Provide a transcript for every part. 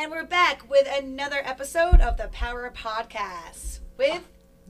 And we're back with another episode of the Power Podcast with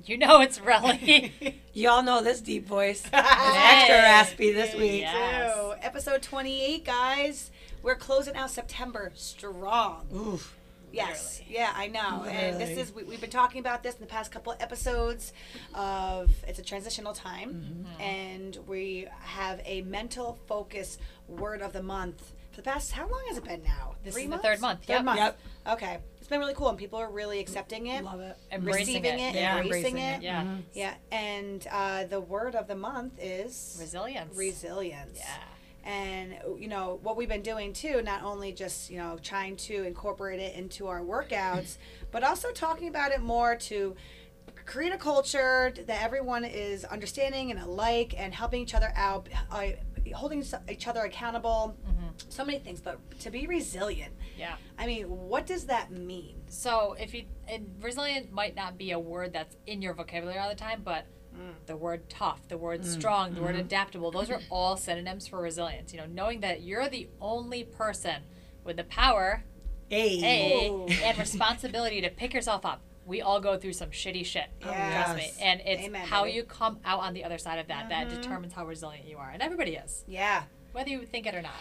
You know it's Relli. Y'all know this deep voice. It's extra raspy this week. Yes. Two. episode 28, guys. We're closing out September strong. Oof. Yes. Yeah, I know. And this is we, we've been talking about this in the past couple of episodes of it's a transitional time mm-hmm. and we have a mental focus word of the month. For the past how long has it been now? This Three is the third month, Third yep. month. Yep. Okay. It's been really cool and people are really accepting it. Love it. Embracing receiving it. it, Yeah. embracing, embracing it. it. Yeah. Yeah, and uh, the word of the month is Resilience. resilience. Yeah. And you know what we've been doing too, not only just you know trying to incorporate it into our workouts, but also talking about it more to create a culture that everyone is understanding and alike and helping each other out, uh, holding each other accountable. So many things, but to be resilient. Yeah. I mean, what does that mean? So if you and resilient might not be a word that's in your vocabulary all the time, but mm. the word tough, the word mm, strong, the word mm-hmm. adaptable, those are all synonyms for resilience. You know, knowing that you're the only person with the power, Hey. A, Oh. and responsibility to pick yourself up. We all go through some shitty shit. Yes. Trust me. And it's Amen, how baby. you come out on the other side of that that mm-hmm. determines how resilient you are. And everybody is, Yeah. whether you think it or not.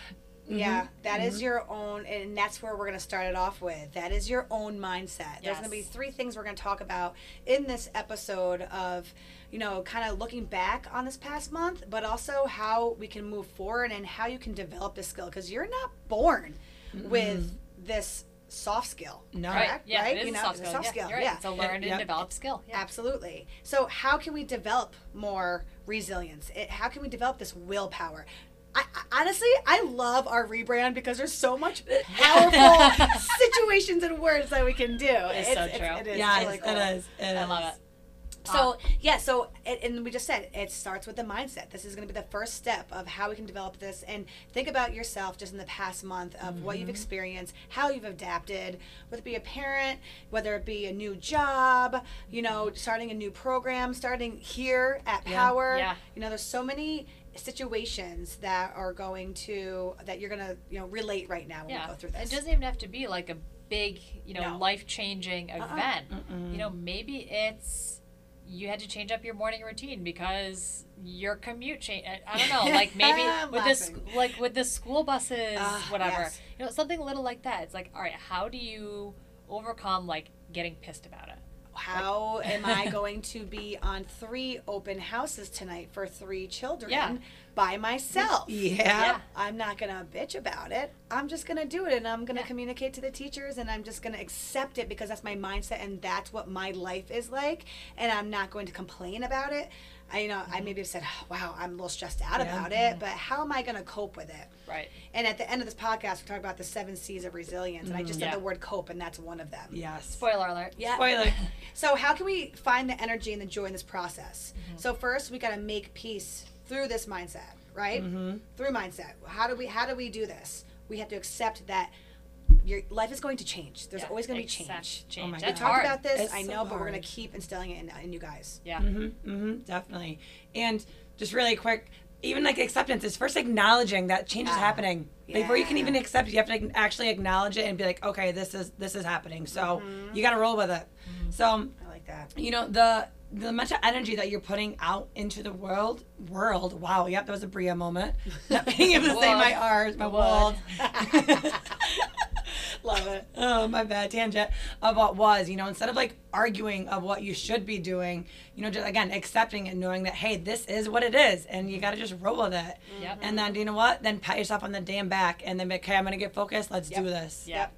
Yeah, mm-hmm. that is mm-hmm. your own, and that's where we're going to start it off with. That is your own mindset. There's going to be three things we're going to talk about in this episode of, you know, kind of looking back on this past month, but also how we can move forward and how you can develop this skill because you're not born mm-hmm. with this soft skill. No. Right. Correct? Yeah. Right? It is You a know, soft it's a skill. soft yeah, skill, right. yeah. It's a learned Yep. and developed skill. Yeah. Absolutely. So, how can we develop more resilience? It, how can we develop this willpower? I, I, honestly, I love our rebrand because there's so much powerful situations and words that we can do. It's so true. It is Yes, really cool. it is. It I is. love it. So um, yeah, so and- and we just said it starts with the mindset. This is going to be the first step of how we can develop this. And think about yourself just in the past month of what you've mm-hmm. experienced, how you've adapted, whether it be a parent, whether it be a new job, you know, starting a new program, starting here at Yeah. Power. Yeah. You know, there's so many situations that are going to that you're gonna you know relate right now when Yeah. we go through this. It doesn't even have to be like a big, you know, No. life changing Uh-uh. event. You know, maybe it's you had to change up your morning routine because your commute changed. I don't know, like maybe with this, like with the school buses, Ah, whatever. yes. You know, something little like that. It's like, all right, how do you overcome like getting pissed about it? How am I going to be on three open houses tonight for three children Yeah. by myself? Yeah. Yeah. I'm not going to bitch about it. I'm just going to do it and I'm going to Yeah. communicate to the teachers and I'm just going to accept it because that's my mindset and that's what my life is like and I'm not going to complain about it. I you know, I maybe have said, oh, "Wow, I'm a little stressed out Yeah. about it," but how am I going to cope with it? Right. And at the end of this podcast, we talk about the seven C's of resilience, and I just said Yeah. the word cope, and that's one of them. Yes. Spoiler alert. Yeah. Spoiler. So how can we find the energy and the joy in this process? Mm-hmm. So first we got to make peace through this mindset, right? Mm-hmm. Through mindset. How do we how do we do this? We have to accept that your life is going to change. There's Yeah, always going to be accept change. change. Oh my We That's God. talked hard. about this, It's I so know, but we're going hard. to keep instilling it in, in you guys. Yeah. Mm-hmm, mm-hmm, definitely. And just really quick, even like acceptance is first acknowledging that change is happening. Before you can yeah. even accept it, you have to like, actually acknowledge it and be like, okay, this is this is happening. So Mm-hmm. you got to roll with it. So I like that. you know the the mental energy that you're putting out into the world world wow yep that was a bria moment not being able to say my r's my world Love it. oh my bad tangent of what was you know instead of like arguing of what you should be doing you know just again accepting and knowing that hey this is what it is and you got to just roll with it Yep. and then you know what then pat yourself on the damn back and then be, okay i'm gonna get focused let's Yep. do this Yeah. Yep.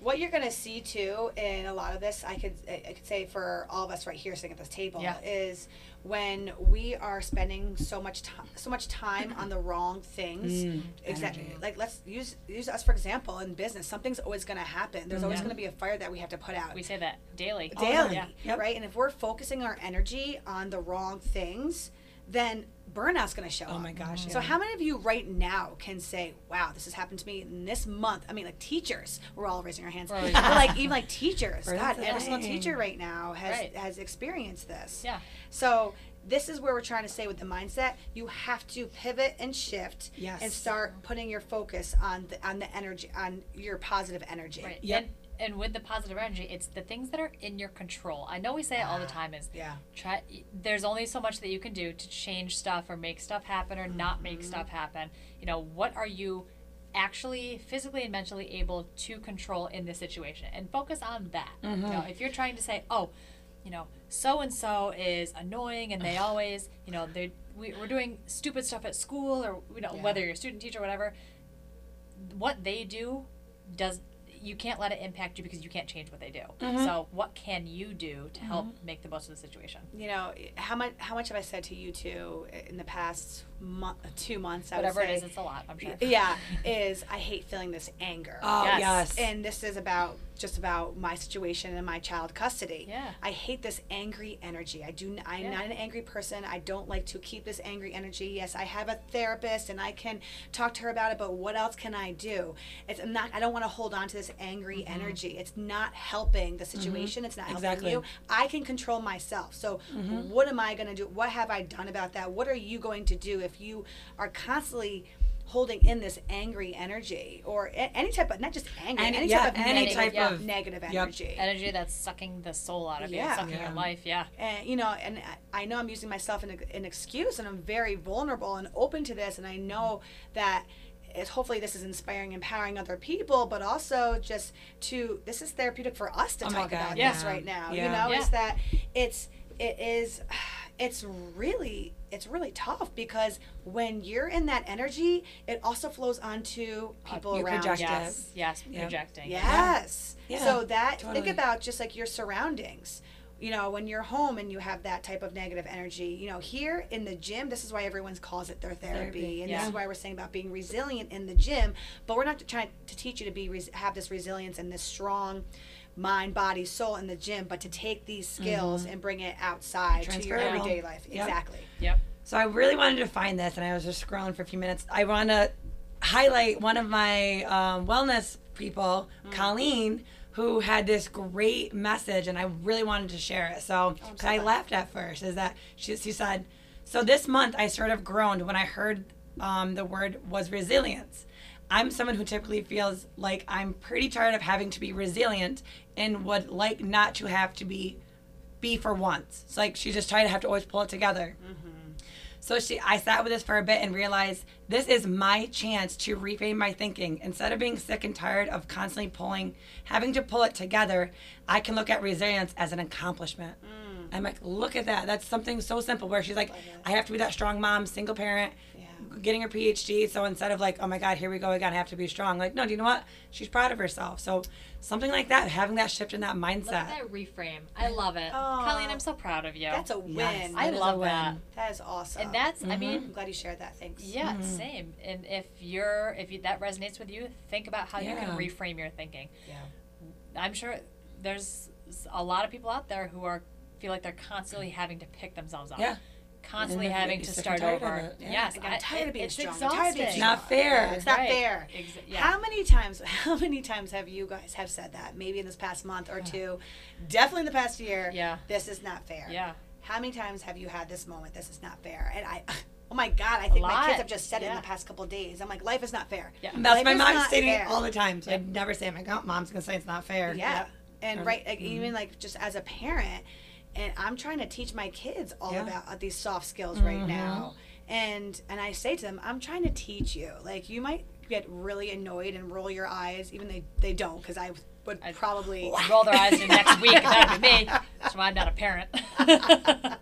Love it. What you're going to see too in a lot of this, I could I could say for all of us right here sitting at this table Yeah. is when we are spending so much time so much time on the wrong things. Mm, exactly. energy. Like let's use use us for example in business. Something's always going to happen. There's always Yeah. going to be a fire that we have to put out We say that daily. daily, Yeah. Right? And if we're focusing our energy on the wrong things, then burnout's going to show oh up. my gosh So yeah. how many of you right now can say, "Wow, this has happened to me in this month"? I mean, like teachers, we're all raising our hands. But like even like teachers, God, every single teacher right now has Right. has experienced this. Yeah. So this is where we're trying to say with the mindset. You have to pivot and shift Yes. and start putting your focus on the on the energy on your positive energy. Right. Yep. And and with the positive energy, it's the things that are in your control. I know we say it all the ah, time is Yeah. try there's only so much that you can do to change stuff or make stuff happen or not make mm-hmm. stuff happen. You know, what are you actually physically and mentally able to control in this situation and focus on that. You mm-hmm. know, if you're trying to say, "Oh, you know, so and so is annoying and they always, you know, they we, we're doing stupid stuff at school or you know, Yeah. whether you're a student, teacher, whatever, what they do does you can't let it impact you because you can't change what they do. Mm-hmm. So what can you do to help mm-hmm. make the most of the situation? You know how much how much have I said to you two in the past month, two months? I Whatever would say, is, it's a lot, I'm sure. yeah, is I hate feeling this anger. Oh Yes. yes. and this is about just about my situation and my child custody. Yeah. I hate this angry energy. I do. I'm Yeah. not an angry person. I don't like to keep this angry energy. Yes, I have a therapist and I can talk to her about it. But what else can I do? It's I'm not. I don't want to hold on to this angry Mm-hmm. energy. It's not helping the situation. It's not helping Exactly. you. I can control myself. So Mm-hmm. what am I going to do? What have I done about that? What are you going to do if you are constantly holding in this angry energy or a- any type of not just anger, Any- any, yeah, type of any negative, type Yeah. of- negative Yep. energy. Energy that's sucking the soul out of Yeah. you, sucking Yeah. your life. Yeah. And you know, and I- I know I'm using myself in an excuse, and I'm very vulnerable and open to this, and I know that. It's, hopefully this is inspiring empowering other people but also just to this is therapeutic for us to Oh talk God, about yeah. this right now Yeah. you know Yeah. is that it's it is it's really it's really tough because when you're in that energy it also flows onto people you around project you it. Yes. Yes. Yep. Projecting. Yes. Yeah, so that totally. think about just like your surroundings. You know, when you're home and you have that type of negative energy, you know, here in the gym, this is why everyone calls it their therapy, Therapy, and yeah. this is why we're saying about being resilient in the gym. But we're not trying to teach you to be have this resilience and this strong mind, body, soul in the gym, but to take these skills and bring it outside to your everyday life. Yep. Exactly. Yep. So I really wanted to find this, and I was just scrolling for a few minutes. I want to highlight one of my um, wellness people, Colleen, who had this great message, and I really wanted to share it. So, so 'cause I glad. laughed at first, is that she, she said, "So this month I sort of groaned when I heard um, the word was resilience." I'm someone who typically feels like I'm pretty tired of having to be resilient and would like not to have to be be for once. It's like she's just trying to have to always pull it together. Mm-hmm. So she, I sat with this for a bit and realized this is my chance to reframe my thinking. Instead of being sick and tired of constantly pulling, having to pull it together, I can look at resilience as an accomplishment. Mm. I'm like, look at that. That's something so simple. Where she's like, I have to be that strong mom, single parent, Yeah. Getting her PhD. So instead of like, oh my God, here we go again, I have to be strong. Like, no, do you know what? She's proud of herself. So something like that, having that shift in that Look at mindset. that reframe. I love it. Aw. Colleen, I'm so proud of you. That's a win. Yes. I That is a love win. that. that is awesome. And that's, I mean, I'm glad you shared that. Thanks. yeah, Mm-hmm. same. And if you're, if you, that resonates with you, think about how you can reframe your thinking. Yeah. I'm sure there's a lot of people out there who are feel like they're constantly having to pick themselves up. Yeah. Constantly And they're having getting to sick start tired of over. it, yeah. Yes, Like, I'm I- tired of being it's strong. I'm exhausting. tired of being It's not fair. It's not Right. fair. Ex- yeah. How many times? How many times have you guys have said that? Maybe in this past month or two, definitely in the past year. Yeah. This is not fair. Yeah. How many times have you had this moment? This is not fair. And I, oh my God, I think my lot. kids have just said it in Yeah. the past couple of days. I'm like, life is not fair. Yeah. And that's Life my is mom not saying it all the time. So Yep. I'd never say, I'm like, oh, mom's going to say it's not fair. Yeah. Yep. And Or- right, like, mm-hmm. even like just as a parent, and I'm trying to teach my kids all Yeah. about uh, these soft skills right now. And and I say to them, I'm trying to teach you. Like you might get really annoyed and roll your eyes, even they they don't, because I would I- probably. roll their eyes in next week. That'd be me. That's why I'm not a parent.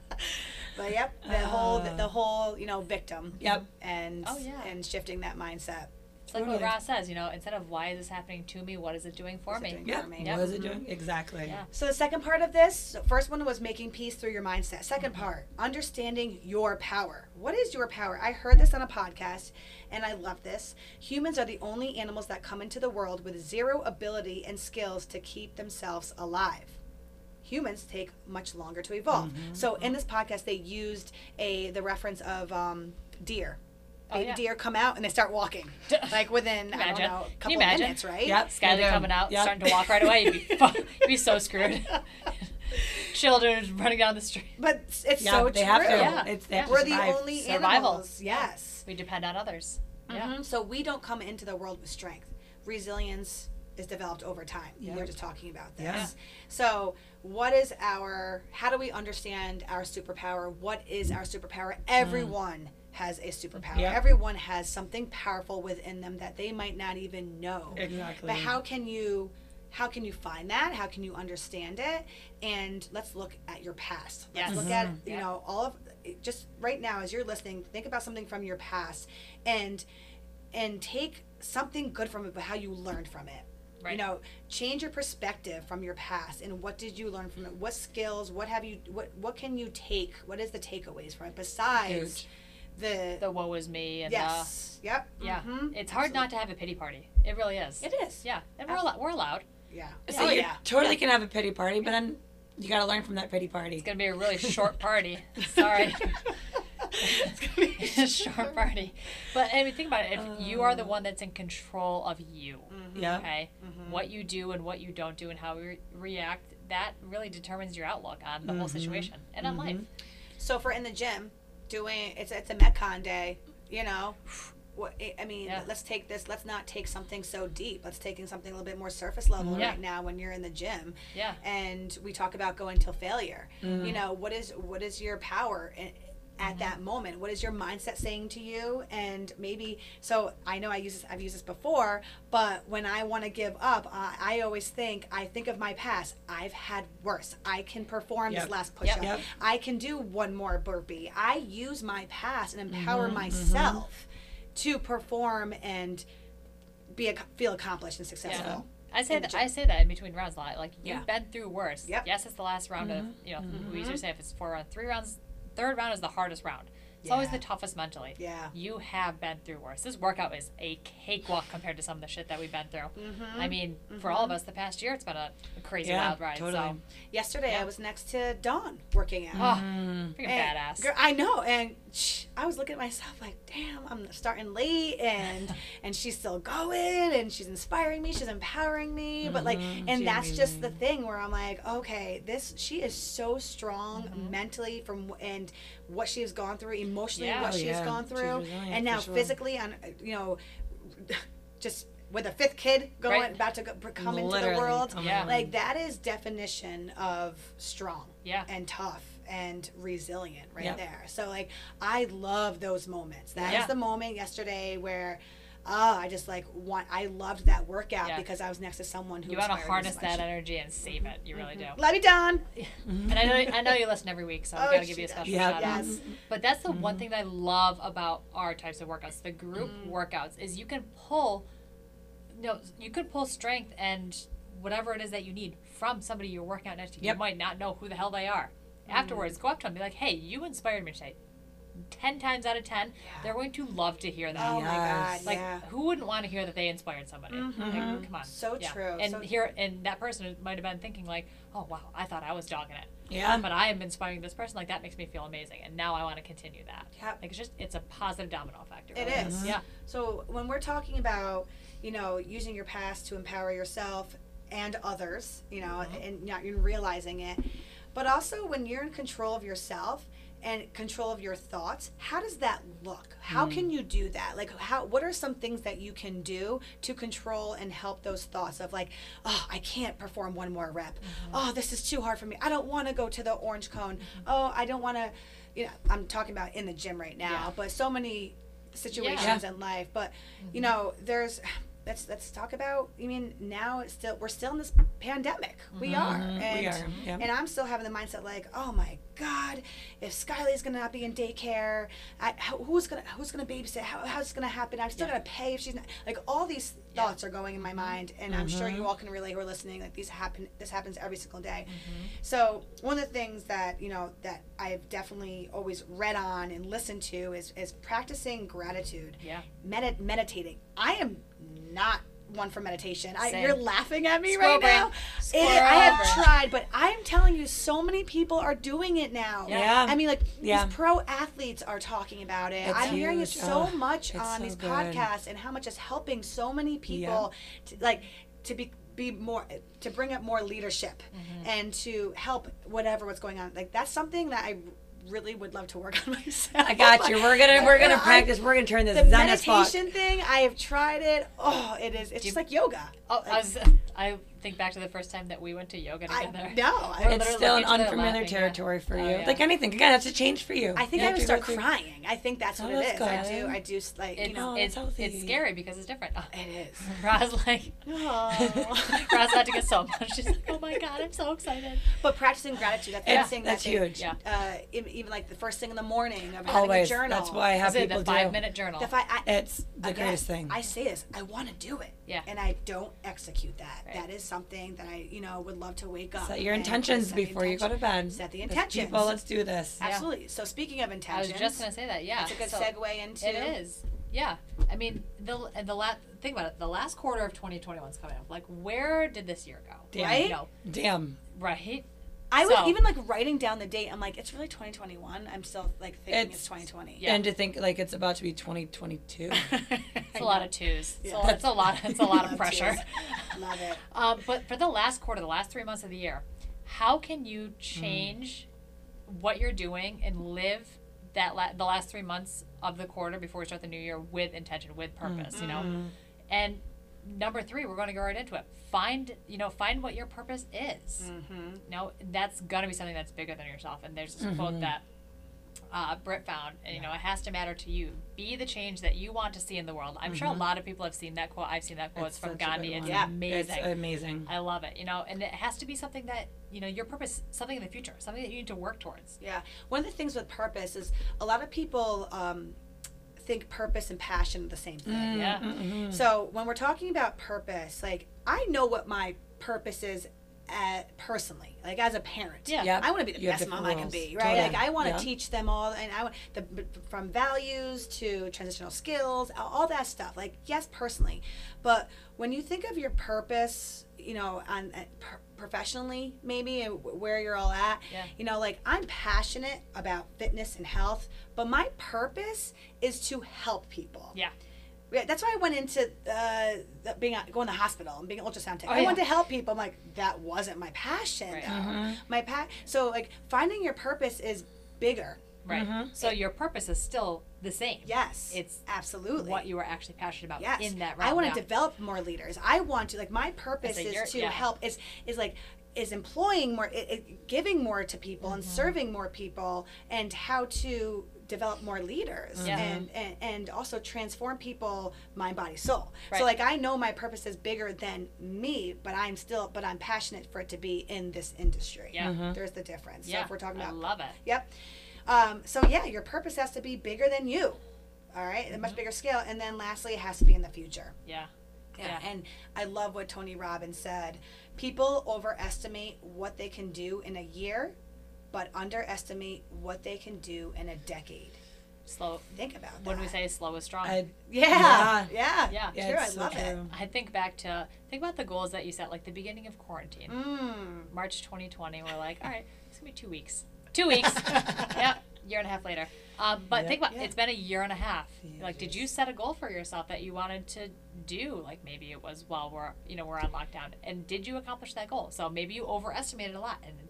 But yep, the whole the, Uh. the whole you know victim. Yep. And Oh, yeah. and shifting that mindset. It's like what Totally. Ross says, you know, instead of why is this happening to me, what is it doing for What's it me? doing Yeah. for me? Yep. What is it mm-hmm. doing? Exactly. Yeah. So the second part of this, so first one was making peace through your mindset. 2nd mm-hmm. part, understanding your power. What is your power? I heard this on a podcast and I love this. Humans are the only animals that come into the world with zero ability and skills to keep themselves alive. Humans take much longer to evolve. Mm-hmm. So in this podcast they used a the reference of um, deer. Oh, Baby yeah. deer come out and they start walking. like within I don't Imagine. know, a couple of minutes, right? Yep. Skylar Yeah. coming out, Yep. starting to walk right away, you'd be, you'd be so screwed. children running down the street. But it's, it's Yeah, so they true. have to. Yeah. It's they have to We're the only Survival. animals. Yes. We depend on others. Yeah. Mhm. So we don't come into the world with strength. Resilience is developed over time. Yeah. We were just talking about this. Yeah. So, what is our? How do we understand our superpower? What is our superpower? Everyone has a superpower. Yeah. Everyone has something powerful within them that they might not even know. Exactly. But how can you? How can you find that? How can you understand it? And let's look at your past. Let's Yes. look at Mm-hmm. you Yeah. know all of just right now as you're listening. Think about something from your past, and and take something good from it, but how you learned from it. Right. You know, change your perspective from your past and what did you learn from it? What skills? What have you? What what can you take? What is the takeaways from it besides Huge. The, The woe is me and yes, yep, the yeah. mhm, It's hard not to have a pity party. It really is. It is, Yeah, and we're allowed. We're allowed. yeah, So oh you yeah, totally can have a pity party, but then you got to learn from that pity party. It's gonna be a really short party. Sorry. It's gonna be a short party. But I mean, think about it. If you are the one that's in control of you, Yeah. okay, Mhm. what you do and what you don't do and how you re- react, that really determines your outlook on the whole situation and on life. So for in the gym, doing it's it's a metcon day, you know. What I mean, Yeah. let's take this. Let's not take something so deep. Let's take in something a little bit more surface level Yeah. right now when you're in the gym. Yeah. And we talk about going till failure. Mm-hmm. You know, what is what is your power i- at mm-hmm. that moment? What is your mindset saying to you? And maybe so. I know I use this. I've used this before, but when I want to give up, I, I always think. I think of my past. I've had worse. I can perform Yep. this last push-up Yep. I can do one more burpee. I use my past and Mm-hmm, empower myself to perform and be a, feel accomplished and successful. I say that I say that in between rounds a lot. Like you've Yeah. been through worse. Yep. Yes, it's the last round of mm-hmm. you know we usually say if it's four rounds, three rounds, third round is the hardest round. It's always the toughest mentally. Yeah. You have been through worse. This workout is a cakewalk compared to some of the shit that we've been through. Mm-hmm. I mean, for all of us, the past year it's been a, a crazy Yeah, wild ride. totally. Yesterday, Yeah. I was next to Dawn working out. So, oh, freaking And- badass. girl, I know, and sh- I was looking at myself like, "Damn, I'm starting late, and and she's still going, and she's inspiring me, she's empowering me." But like, Mhm, and she's that's just the thing where I'm like, okay, this she is so strong Mm-hmm. mentally from and what she's gone through, emotionally Yeah. what Oh, she's yeah. gone She's through, resilient, and now sure. physically on, you know, just with a fifth kid going Right. about to go, come into the Literally. world, Oh my Yeah. God. like that is definition of strong Yeah. and tough and resilient right Yep. there so like i love those moments That was Yeah. the moment yesterday where oh i just like want i loved that workout Yeah. because i was next to someone who You want to harness that energy and save it. You really do. Mm-hmm. love you Dawn And I know I know you listen every week, so I Oh, gotta give you a special Yeah. shout out. yes But that's the one mm-hmm. thing that I love about our types of workouts, the group mm. workouts, is you can pull, you know, you could pull strength and whatever it is that you need from somebody you're working out next to. Yep. You might not know who the hell they are. Afterwards, mm. go up to them, and be like, "Hey, you inspired me today." Ten times out of ten, they're going to love to hear that. oh my god Like, yeah who wouldn't want to hear that they inspired somebody? Like, Mhm. come on. Mm-hmm. So Yeah. true. And So- here, and that person might have been thinking like, "Oh wow, I thought I was dogging it." Yeah. but I am inspiring this person. Like that makes me feel amazing, and now I want to continue that. Yeah. Like it's just it's a positive domino effect. It really is. Mm-hmm. Yeah. So when we're talking about, you know, using your past to empower yourself and others, you know, mm-hmm. and not even realizing it, but also when you're in control of yourself and control of your thoughts, how does that look? How can mm. you do that? Like how what are some things that you can do to control and help those thoughts of like, oh, I can't perform one more rep. Mm-hmm. Oh, this is too hard for me. I don't want to go to the orange cone. Mm-hmm. Oh, I don't want to you know, I'm talking about in the gym right now, Yeah. but so many situations Yeah. in life. But you mm-hmm. know, there's let's let's talk about. I mean, now it's still we're still in this pandemic. We are, and Mm-hmm. We are, yeah. and I'm still having the mindset like, oh my god, if Skyly's gonna not be in daycare, I, how, who's gonna who's gonna babysit? How, how's it gonna happen? I'm still Yeah. gonna pay if she's not. Like all these Yeah. thoughts are going in my mind, and I'm sure Mm-hmm. you all can relate who are listening. Like these happen. This happens every single day. Mm-hmm. So one of the things that you know that I've definitely always read on and listened to is is practicing gratitude, Yeah. Medi- meditating. I am not one for meditation. I, you're laughing at me Squirrel right brain. now. It- I have tried, but I'm telling you, so many people are doing it now. Yeah. I mean, like Yeah. these pro athletes are talking about it. It's I'm hearing it so Oh, much on so these good. podcasts and how much it's helping so many people, to, like to be be more to bring up more leadership Mm-hmm. and to help whatever what's going on. Like that's something that I really would love to work on myself. I got you. We're gonna we're gonna I- practice. We're gonna turn this the Zen as fuck. meditation thing, I have tried it. Oh, it is. It's just like yoga. Oh, Like, I was. I think back to the first time that we went to yoga I, together. no, We're It's still an looking at each other unfamiliar laughing, yeah. territory for Oh, you. yeah. Like anything, again, that's a change for you. I think You I would start crying. I think that's what Oh, it that's is. I do. I do. Like It's, you know, Oh, it's, healthy. it's scary because it's different. it is. Roz like Oh. Roz had to get so much. She's like, oh my god, I'm so excited. But practicing gratitude, that's Yeah, one thing that's that huge. Yeah. Uh, even, even like the first thing in the morning of having Always. a journal. That's why I have Is it people the five do. minute journal? The fi- I, It's the again, greatest thing. I say this. I want to do it. Yeah. And I don't execute that. That is something that I, you know, would love to wake up. Set your intentions set the before you go to bed. Set the Let's- intentions. People, let's do this. Yeah. Absolutely. So speaking of intentions, I was just gonna say that. Yeah, it's a good So segue into. It is. Yeah. I mean, the and the last think about it. The last quarter of 2021 is coming up. Like, where did this year go? Damn. Right? You know, Damn. right? I was even like writing down the date. I'm like, it's really 2021. I'm still like thinking it's, It's- 2020. Yeah. And to think like it's about to be 2022. It's a lot of twos. It's, Yeah. a, it's a lot. It's a lot of pressure. twos. Love it. Um, but for the last quarter, the last three months of the year, how can you change what you're doing and live that la- the last three months of the quarter before we start the new year with intention, with purpose? You know, and number three, we're going to go right into it. Find you know find what your purpose is. Mm-hmm. You know that's going to be something that's bigger than yourself. And there's this quote that. Uh, Britt found, and you know, it has to matter to you. Be the change that you want to see in the world. I'm sure a lot of people have seen that quote. I've seen that quote It's from Gandhi. good It's. Yeah. amazing. It's amazing. I love it, you know, and it has to be something that, you know, your purpose, something in the future, something that you need to work towards. Yeah. One of the things with purpose is a lot of people um, think purpose and passion are the same thing. Mm, Yeah. mm-mm. So when we're talking about purpose, like I know what my purpose is at, personally, like as a parent. Yeah. Yep. I want to be the You best mom different I can be, right? Totally. Like I want to Yeah. teach them all, and I want the from values to transitional skills, all- all that stuff. Like yes, personally, but when you think of your purpose, you know, on uh, per- professionally, maybe and where you're all at, Yeah. you know, like I'm passionate about fitness and health, but my purpose is to help people. Yeah. Yeah, that's why I went into uh, the- being a- going to the hospital and being an ultrasound tech. Oh, I yeah. wanted to help people. I'm like, that wasn't my passion. Right. though. Mhm. My pa- So like finding your purpose is bigger. Right. Mhm. So your purpose is still the same. Yes, It's absolutely what you are actually passionate about Yes, in that realm. I want yeah. to develop more leaders. I want to like my purpose So is to yeah. help. Is is like is employing more, it, it, giving more to people Mm-hmm. and serving more people, and how to develop more leaders Yeah. and, and and also transform people mind body soul Right. so like i know my purpose is bigger than me but i'm still but i'm passionate for it to be in this industry Yeah. Mhm. there's the difference so Yeah. if we're talking I about love it. Yep. Um, so yeah, your purpose has to be bigger than you. All right, a Mm-hmm. much bigger scale, and then lastly, it has to be in the future. Yeah. Yeah. Yeah. And I love what Tony Robbins said. People overestimate what they can do in a year, but underestimate what they can do in a decade. Slow. Think about that. When we say slow is strong. I, yeah, yeah, Yeah. yeah, true. I it's so love it. I think back to think about the goals that you set, like the beginning of quarantine, Mm. March 2020. We're like, all right, it's gonna be two weeks. Two weeks. yep. Year and a half later. Um, but Yeah. think about Yeah. it's been a year and a half. Yeah, like, did you set a goal for yourself that you wanted to do? Like maybe it was while we're you know we're on lockdown, and did you accomplish that goal? So maybe you overestimated a lot, and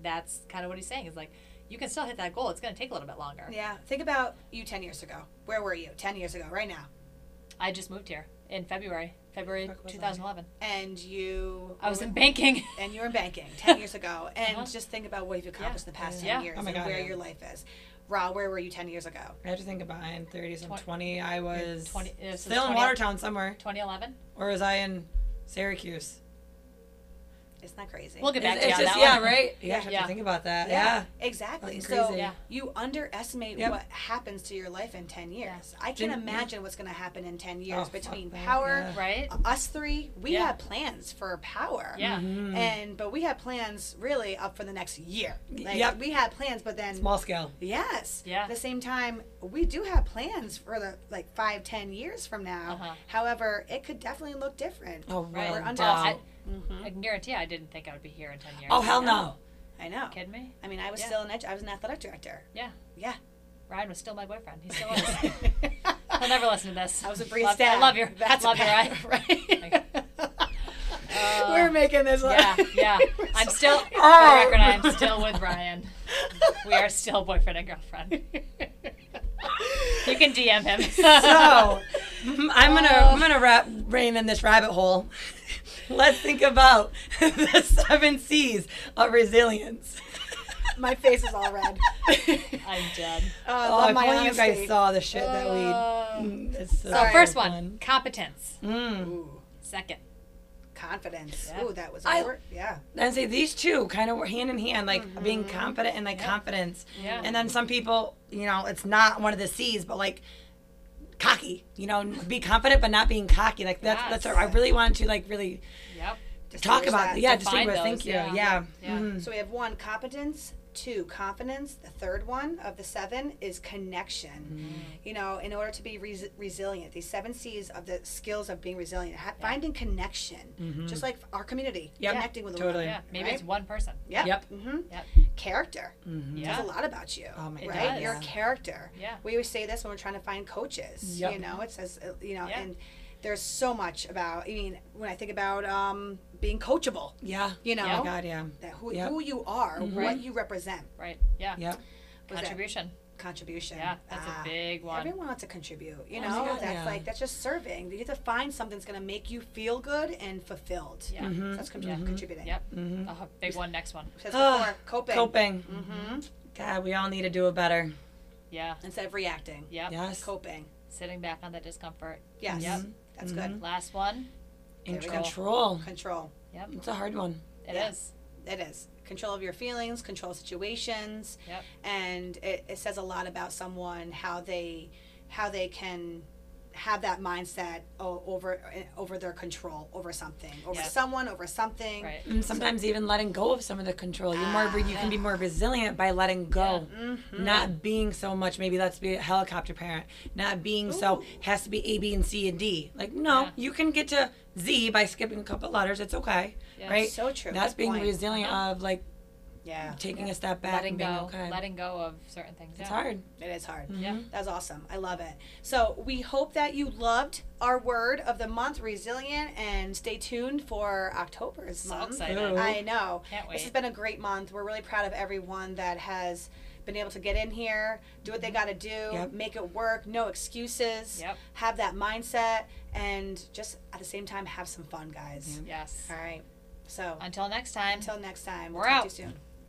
that's kind of what he's saying. Is like you can still hit that goal. It's gonna take a little bit longer. Yeah. Think about you ten years ago. Where were you ten years ago? Right now. I just moved here in February, February Fuck was I? 2011. And you. I was in banking. and you were in banking 10 years ago and Uh-huh. just think about what you've accomplished in the past 10 Yeah. years Oh my and God, where yeah. your life is Rah, where were you 10 years ago I have to think about. I in 30s. I'm Twen- 20. I was 20 this is still in 20 Watertown somewhere, 2011. or was I in Syracuse? Isn't that crazy We'll get back It's, to you it's on just that yeah, one. right. Yeah, I Yeah. have Yeah. to think about that. Yeah. exactly so. Yeah. you underestimate Yep. what happens to your life in 10 years i can Didn't- yeah. imagine what's going to happen in 10 Oh, years fuck between power yeah. Right? us three we Yeah. had plans for power Yeah. Mhm. and but we had plans really up for the next year like Yep. we had plans but then Small scale. Yes. Yeah. At the same time, we do have plans for the like five, ten years from now. Uh-huh. However, it could definitely look different. Oh, Right. We're under- Well, I, done. Mhm. I can guarantee I didn't think I would be here in 10 years. Oh hell I no. know. I know. Kidding me? I mean, I was Yeah. still an ed- I was an athletic director. Yeah. Yeah. Ryan was still my boyfriend. He still is. He'll never listen to this. I was a Bree's love, dad. I love your, That's love a your bad- right. We're making this one. Yeah, yeah. I'm still, for Oh. the record, I'm still with Ryan. We are still boyfriend and girlfriend. You can DM him. so I'm gonna I'm gonna wrap rein in this rabbit hole. Let's think about the seven C's of resilience. My face is all red. I'm dead. Oh, I Oh, love if my only you guys saw the shit that we. Uh, Mm, so, So first so one, fun. competence. Mm. Ooh, Second, confidence. Yeah. Ooh, that was a I- word. Yeah. And say these two kind of were hand in hand, like being Mm-hmm. confident and like Yep. confidence. Yeah. And then some people, you know, it's not one of the C's, but like cocky. You know, be confident but not being cocky. Like that's that's. Yes. I really want to like really yep. talk about. that. Yeah, Define distinguish. those, Thank you. yeah. Yeah. Yeah. Mhm. So we have one competence, two confidence. The third one of the seven is connection. Mm. You know, in order to be res- resilient, these seven C's of the skills of being resilient, ha- finding connection, just like our community, Yep. connecting with Totally. one Yeah, maybe Right? it's one person. Yep. Yep. hmm Yep. Character Mhm. Yeah. says a lot about you. Oh my right? does. Your character. Yeah. We always say this when we're trying to find coaches. Yep. You know, it says, uh, you know, Yeah. and there's so much about. I mean, when I think about um, being coachable, Yeah. you know, Oh my God. Yeah. that who, Yep. who you are, what you represent, Right. Yeah. Yeah. Contribution. contribution. Yeah, that's Ah, a big one. Everyone wants to contribute. You Oh know, God, that's yeah. like that's just serving. You have to find something that's going to make you feel good and fulfilled. Yeah. Mm-hmm. So that's contrib- contributing. Yep. Uh, big one. Next one. Says Ah, before, coping. Coping. Mm-hmm. God, we all need to do it better. Yeah. Instead of reacting. Yep. Yes. Coping. Sitting back on the discomfort. Yes. Yep. That's Mm-hmm. good. Last one. In There we go. control. Control. Yep. It's a hard one. It is. Yeah. It is. Control of your feelings, control situations. Yep. And it, it says a lot about someone how they how they can have that mindset o- over over their control over something, over Yeah. someone, over something. Right. And sometimes even letting go of some of the control. You're more, you can be more resilient by letting go. Mm-hmm. Not being so much, maybe let's be a helicopter parent. Not being so, has to be A, B, and C, and D. Like, no, Yeah. you can get to Z by skipping a couple letters. It's okay. Yeah. Right? So true. That's Good being point. resilient Uh-huh. of like Yeah. taking a step back letting and being go. okay. Letting go of certain things. it's yeah. hard. It is hard. Yeah. that's awesome. I love it. So we hope that you loved our word of the month, resilient, and stay tuned for October's So month. excited. Ooh. I know. Can't wait. This has been a great month. We're really proud of everyone that has been able to get in here, do what they mm-hmm. got to do, Yep. make it work, no excuses, Yep. have that mindset, and just at the same time have some fun, guys. Yep. Yes. All right. So Until next time. until next time, we'll We're talk out. to you soon.